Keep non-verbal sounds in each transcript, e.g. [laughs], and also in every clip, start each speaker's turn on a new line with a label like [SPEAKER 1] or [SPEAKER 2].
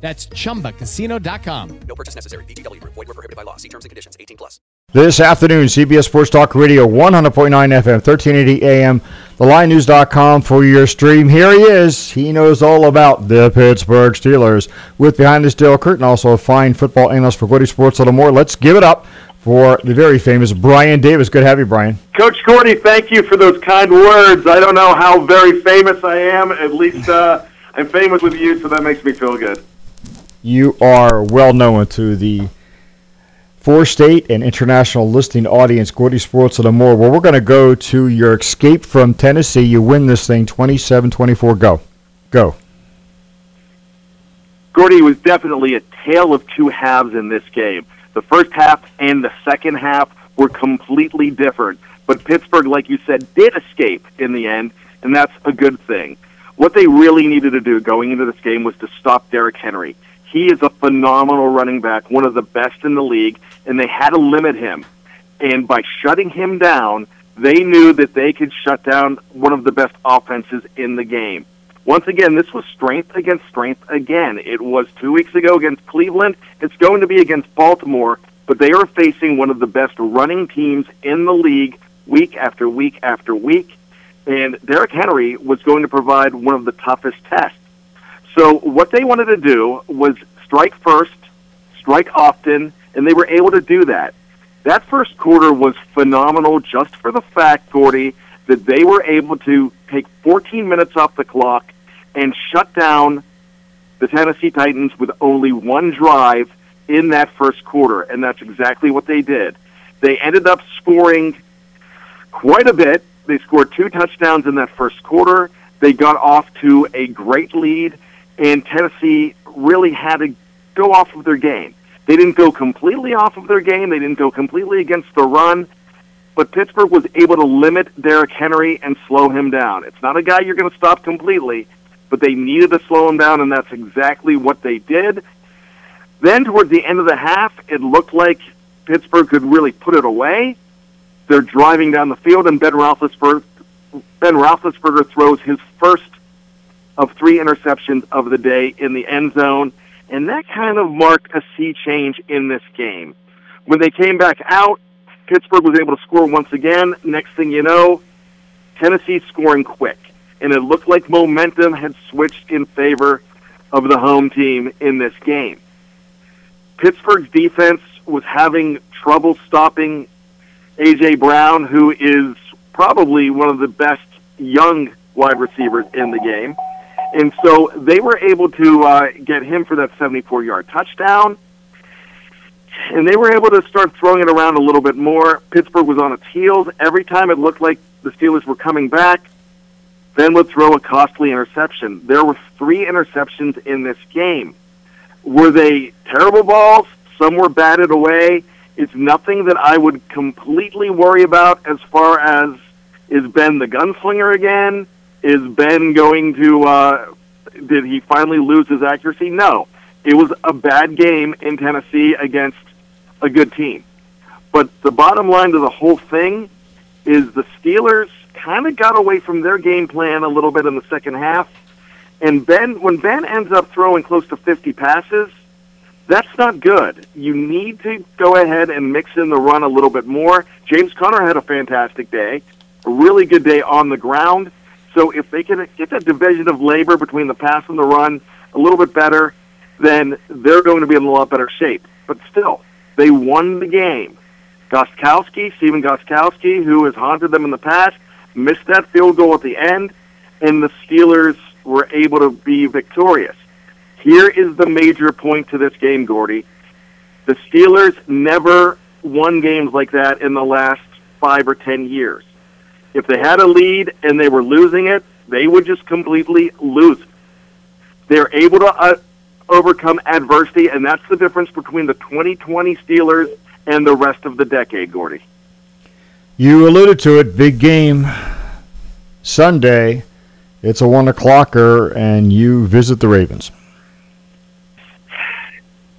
[SPEAKER 1] That's chumbacasino.com.
[SPEAKER 2] No purchase necessary. VGW Group. Void were prohibited by law. See terms and conditions. 18 plus.
[SPEAKER 3] This afternoon, CBS Sports Talk Radio, 100.9 FM, 1380 AM, TheLionNews.com for your stream. Here he is. He knows all about the Pittsburgh Steelers. With behind this Steel Curtain, also a fine football analyst for Gordy Sports, a little more. Let's give it up for the very famous Brian Davis. Good to have you, Brian.
[SPEAKER 4] Coach Gordy, thank you for those kind words. I don't know how very famous I am. At least uh, I'm famous with you, so that makes me feel good.
[SPEAKER 3] You are well known to the four state and international listening audience, Gordy Sports and more. Well, we're going to go to your escape from Tennessee. You win this thing 27 24. Go. Go.
[SPEAKER 4] Gordy was definitely a tale of two halves in this game. The first half and the second half were completely different. But Pittsburgh, like you said, did escape in the end, and that's a good thing. What they really needed to do going into this game was to stop Derrick Henry. He is a phenomenal running back, one of the best in the league, and they had to limit him. And by shutting him down, they knew that they could shut down one of the best offenses in the game. Once again, this was strength against strength again. It was two weeks ago against Cleveland. It's going to be against Baltimore, but they are facing one of the best running teams in the league week after week after week. And Derrick Henry was going to provide one of the toughest tests. So what they wanted to do was strike first, strike often, and they were able to do that. That first quarter was phenomenal just for the fact, Gordy, that they were able to take 14 minutes off the clock and shut down the Tennessee Titans with only one drive in that first quarter, and that's exactly what they did. They ended up scoring quite a bit. They scored two touchdowns in that first quarter. They got off to a great lead and Tennessee really had to go off of their game. They didn't go completely off of their game. They didn't go completely against the run. But Pittsburgh was able to limit Derrick Henry and slow him down. It's not a guy you're going to stop completely, but they needed to slow him down, and that's exactly what they did. Then, towards the end of the half, it looked like Pittsburgh could really put it away. They're driving down the field, and Ben Roethlisberger, ben Roethlisberger throws his first of three interceptions of the day in the end zone, and that kind of marked a sea change in this game. When they came back out, Pittsburgh was able to score once again. Next thing you know, Tennessee scoring quick, and it looked like momentum had switched in favor of the home team in this game. Pittsburgh's defense was having trouble stopping A.J. Brown, who is probably one of the best young wide receivers in the game. And so they were able to uh, get him for that 74 yard touchdown. and they were able to start throwing it around a little bit more. Pittsburgh was on its heels. Every time it looked like the Steelers were coming back, Ben would throw a costly interception. There were three interceptions in this game. Were they terrible balls? Some were batted away. It's nothing that I would completely worry about as far as is Ben the gunslinger again? Is Ben going to, uh, did he finally lose his accuracy? No. It was a bad game in Tennessee against a good team. But the bottom line to the whole thing is the Steelers kind of got away from their game plan a little bit in the second half. And Ben, when Ben ends up throwing close to 50 passes, that's not good. You need to go ahead and mix in the run a little bit more. James Conner had a fantastic day, a really good day on the ground. So if they can get that division of labor between the pass and the run a little bit better, then they're going to be in a lot better shape. But still, they won the game. Gostkowski, Stephen Gostkowski, who has haunted them in the past, missed that field goal at the end, and the Steelers were able to be victorious. Here is the major point to this game, Gordy. The Steelers never won games like that in the last five or ten years. If they had a lead and they were losing it, they would just completely lose it. They're able to uh, overcome adversity, and that's the difference between the 2020 Steelers and the rest of the decade, Gordy.
[SPEAKER 3] You alluded to it. Big game Sunday. It's a one o'clocker, and you visit the Ravens.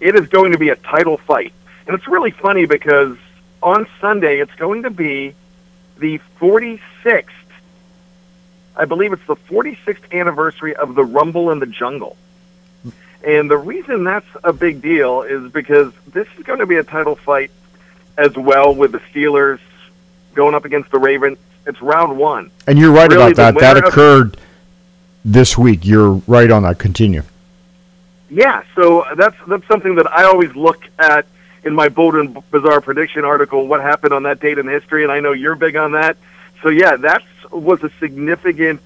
[SPEAKER 4] It is going to be a title fight, and it's really funny because on Sunday it's going to be the 46th. I believe it's the 46th anniversary of the Rumble in the Jungle. And the reason that's a big deal is because this is going to be a title fight as well with the Steelers going up against the Ravens. It's round one.
[SPEAKER 3] And you're right
[SPEAKER 4] Really,
[SPEAKER 3] about that. That
[SPEAKER 4] winner of-
[SPEAKER 3] occurred this week. You're right on that. Continue.
[SPEAKER 4] Yeah, so that's that's something that I always look at in my bold and bizarre prediction article. What happened on that date in history, and I know you're big on that. So yeah, that was a significant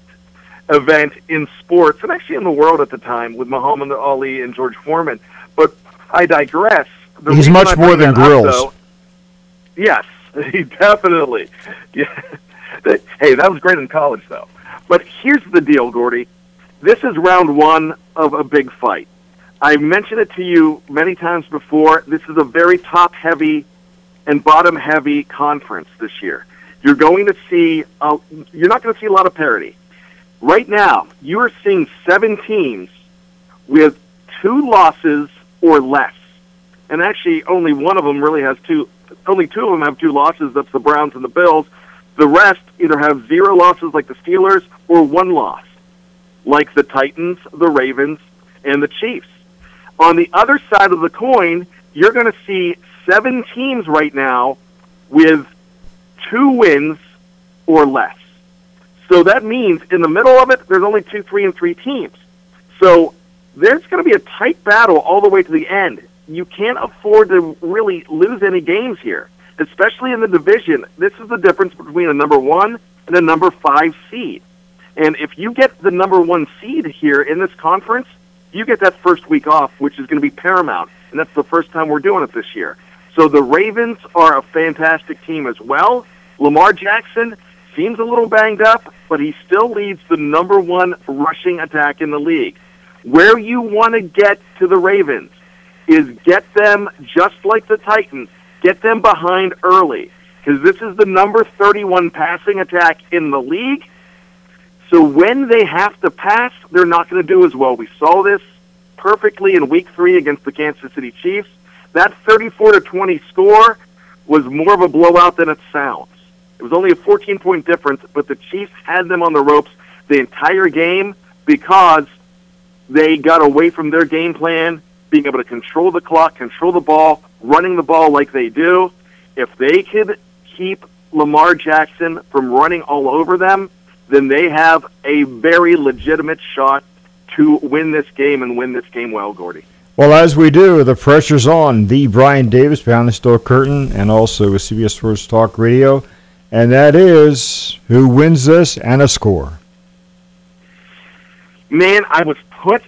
[SPEAKER 4] event in sports and actually in the world at the time with Muhammad Ali and George Foreman. But I digress. The
[SPEAKER 3] He's much
[SPEAKER 4] I
[SPEAKER 3] more than
[SPEAKER 4] up,
[SPEAKER 3] grills.
[SPEAKER 4] though- yes, [laughs] he definitely. Yeah. Hey, that was great in college, though. But here's the deal, Gordy. This is round one of a big fight. I mentioned it to you many times before. This is a very top heavy and bottom heavy conference this year. You're going to see, uh, you're not going to see a lot of parity. Right now, you are seeing seven teams with two losses or less. And actually, only one of them really has two, only two of them have two losses. That's the Browns and the Bills. The rest either have zero losses like the Steelers or one loss like the Titans, the Ravens, and the Chiefs. On the other side of the coin, you're going to see seven teams right now with two wins or less. So that means in the middle of it, there's only two, three, and three teams. So there's going to be a tight battle all the way to the end. You can't afford to really lose any games here, especially in the division. This is the difference between a number one and a number five seed. And if you get the number one seed here in this conference, you get that first week off, which is going to be paramount. And that's the first time we're doing it this year. So the Ravens are a fantastic team as well. Lamar Jackson seems a little banged up, but he still leads the number one rushing attack in the league. Where you want to get to the Ravens is get them just like the Titans, get them behind early. Because this is the number 31 passing attack in the league. So when they have to pass, they're not going to do as well. We saw this perfectly in Week Three against the Kansas City Chiefs. That 34 to 20 score was more of a blowout than it sounds. It was only a 14 point difference, but the Chiefs had them on the ropes the entire game because they got away from their game plan, being able to control the clock, control the ball, running the ball like they do. If they could keep Lamar Jackson from running all over them, then they have a very legitimate shot to win this game and win this game well, Gordy.
[SPEAKER 3] Well, as we do, the pressure's on. The Brian Davis behind the Steel Curtain, and also with CBS Sports Talk Radio, and that is who wins this and a score.
[SPEAKER 4] Man, I was put,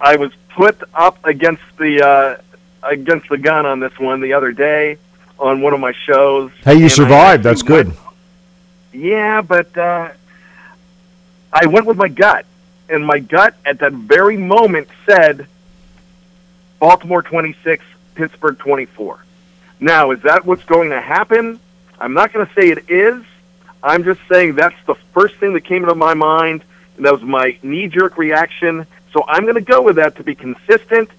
[SPEAKER 4] I was put up against the uh, against the gun on this one the other day on one of my shows.
[SPEAKER 3] Hey, you survived. That's good.
[SPEAKER 4] went- yeah, but uh, I went with my gut, and my gut at that very moment said Baltimore 26, Pittsburgh 24. Now, is that what's going to happen? I'm not going to say it is. I'm just saying that's the first thing that came into my mind, and that was my knee jerk reaction. So I'm going to go with that to be consistent.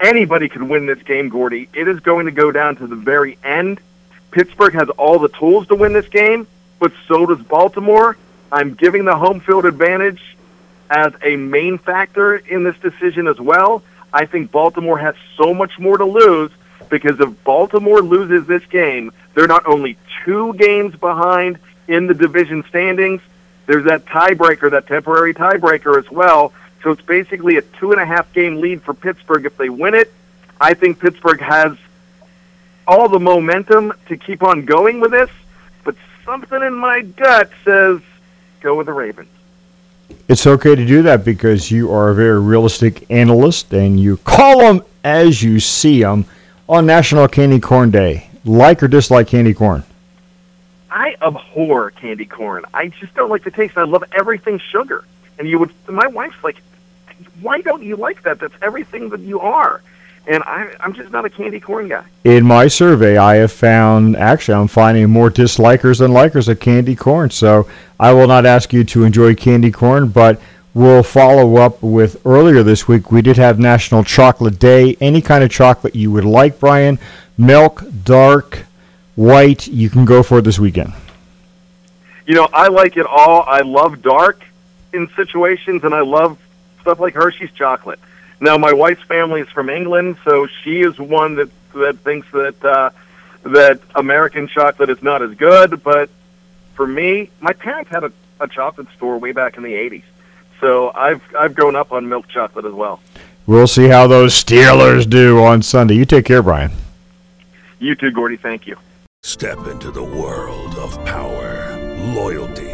[SPEAKER 4] Anybody could win this game, Gordy. It is going to go down to the very end. Pittsburgh has all the tools to win this game, but so does Baltimore. I'm giving the home field advantage as a main factor in this decision as well. I think Baltimore has so much more to lose because if Baltimore loses this game, they're not only two games behind in the division standings, there's that tiebreaker, that temporary tiebreaker as well. So it's basically a two and a half game lead for Pittsburgh if they win it. I think Pittsburgh has all the momentum to keep on going with this, but something in my gut says go with the Ravens.
[SPEAKER 3] It's okay to do that because you are a very realistic analyst and you call them as you see them on National Candy Corn Day. Like or dislike candy corn?
[SPEAKER 4] I abhor candy corn. I just don't like the taste. I love everything sugar. And you would, my wife's like, why don't you like that? That's everything that you are. And I, I'm just not a candy corn guy.
[SPEAKER 3] In my survey, I have found actually I'm finding more dislikers than likers of candy corn. So I will not ask you to enjoy candy corn, but we'll follow up with earlier this week. We did have National Chocolate Day. Any kind of chocolate you would like, Brian, milk, dark, white, you can go for it this weekend.
[SPEAKER 4] You know, I like it all. I love dark in situations, and I love stuff like Hershey's chocolate. Now, my wife's family is from England, so she is one that that thinks that uh, that American chocolate is not as good. But for me, my parents had a, a chocolate store way back in the '80s, so I've I've grown up on milk chocolate as well.
[SPEAKER 3] We'll see how those Steelers do on Sunday. You take care, Brian.
[SPEAKER 4] You too, Gordy. Thank you.
[SPEAKER 5] Step into the world of power, loyalty,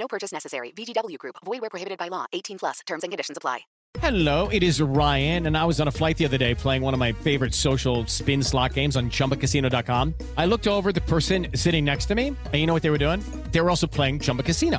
[SPEAKER 6] No purchase necessary. VGW Group. Void where prohibited by law. 18 plus. Terms and conditions apply.
[SPEAKER 1] Hello, it is Ryan, and I was on a flight the other day playing one of my favorite social spin slot games on chumbacasino.com. I looked over the person sitting next to me, and you know what they were doing? They were also playing Chumba Casino.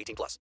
[SPEAKER 2] 18 plus.